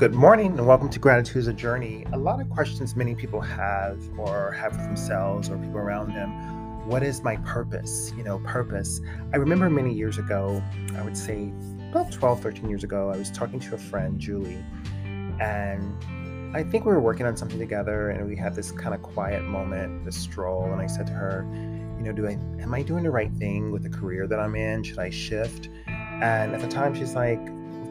Good morning and welcome to Gratitude as a Journey. A lot of questions many people have or have for themselves or people around them. What is my purpose? You know, purpose. I remember many years ago, I would say about 12, 13 years ago, I was talking to a friend, Julie, and I think we were working on something together and we had this kind of quiet moment, this stroll, and I said to her, you know, do I am I doing the right thing with the career that I'm in? Should I shift? And at the time she's like,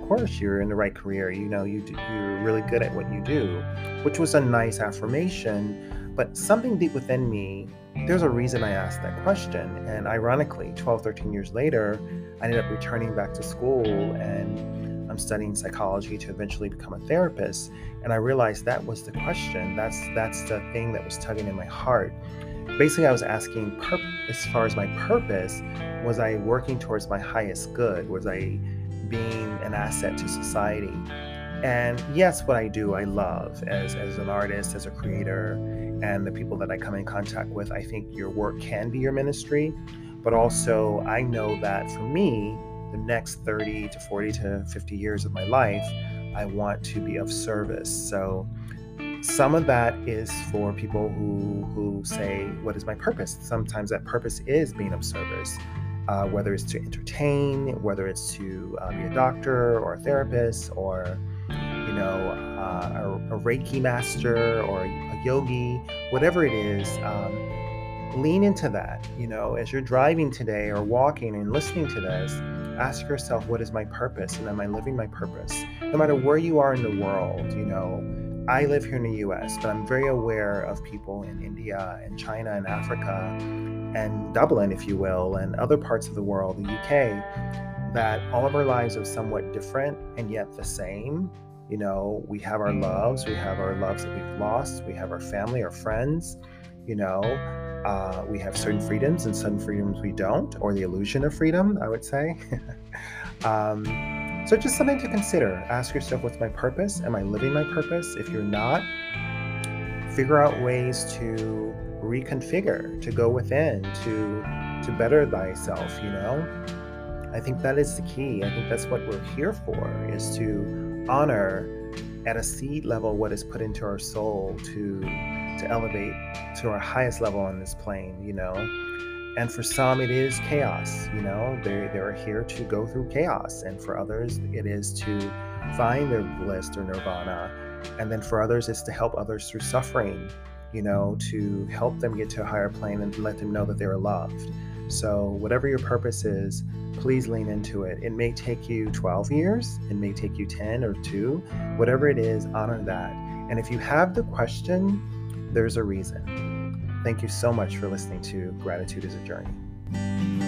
course you're in the right career. You know, you do, you're really good at what you do, which was a nice affirmation. But something deep within me, there's a reason I asked that question. And ironically, 12, 13 years later, I ended up returning back to school and I'm studying psychology to eventually become a therapist. And I realized that was the question. That's that's the thing that was tugging in my heart. Basically, I was asking, pur- as far as my purpose, was I working towards my highest good? Was I being an asset to society. And yes, what I do, I love as, as an artist, as a creator, and the people that I come in contact with. I think your work can be your ministry, but also I know that for me, the next 30 to 40 to 50 years of my life, I want to be of service. So some of that is for people who who say, "What is my purpose?" Sometimes that purpose is being of service uh, whether it's to entertain, whether it's to uh, be a doctor or a therapist or, you know, uh, a, a, Reiki master or a yogi, whatever it is. Um, lean into that. You know, as you're driving today or walking and listening to this, ask yourself, what is my purpose? And am I living my purpose? No matter where you are in the world, you know, I live here in the US, but I'm very aware of people in India and China and Africa and Dublin, if you will, and other parts of the world, the UK, that all of our lives are somewhat different and yet the same. You know, we have our loves, we have our loves that we've lost, we have our family, our friends, you know, uh, we have certain freedoms and certain freedoms we don't, or the illusion of freedom, I would say. um, so, just something to consider. Ask yourself, what's my purpose? Am I living my purpose? If you're not, figure out ways to reconfigure, to go within, to to better thyself, you know? I think that is the key. I think that's what we're here for is to honor at a seed level what is put into our soul to to elevate to our highest level on this plane, you know. And for some it is chaos, you know. They they're here to go through chaos. And for others it is to find their bliss or nirvana. And then for others it's to help others through suffering you know, to help them get to a higher plane and let them know that they are loved. So, whatever your purpose is, please lean into it. It may take you 12 years, it may take you 10 or 2, whatever it is, honor that. And if you have the question, there's a reason. Thank you so much for listening to Gratitude is a Journey.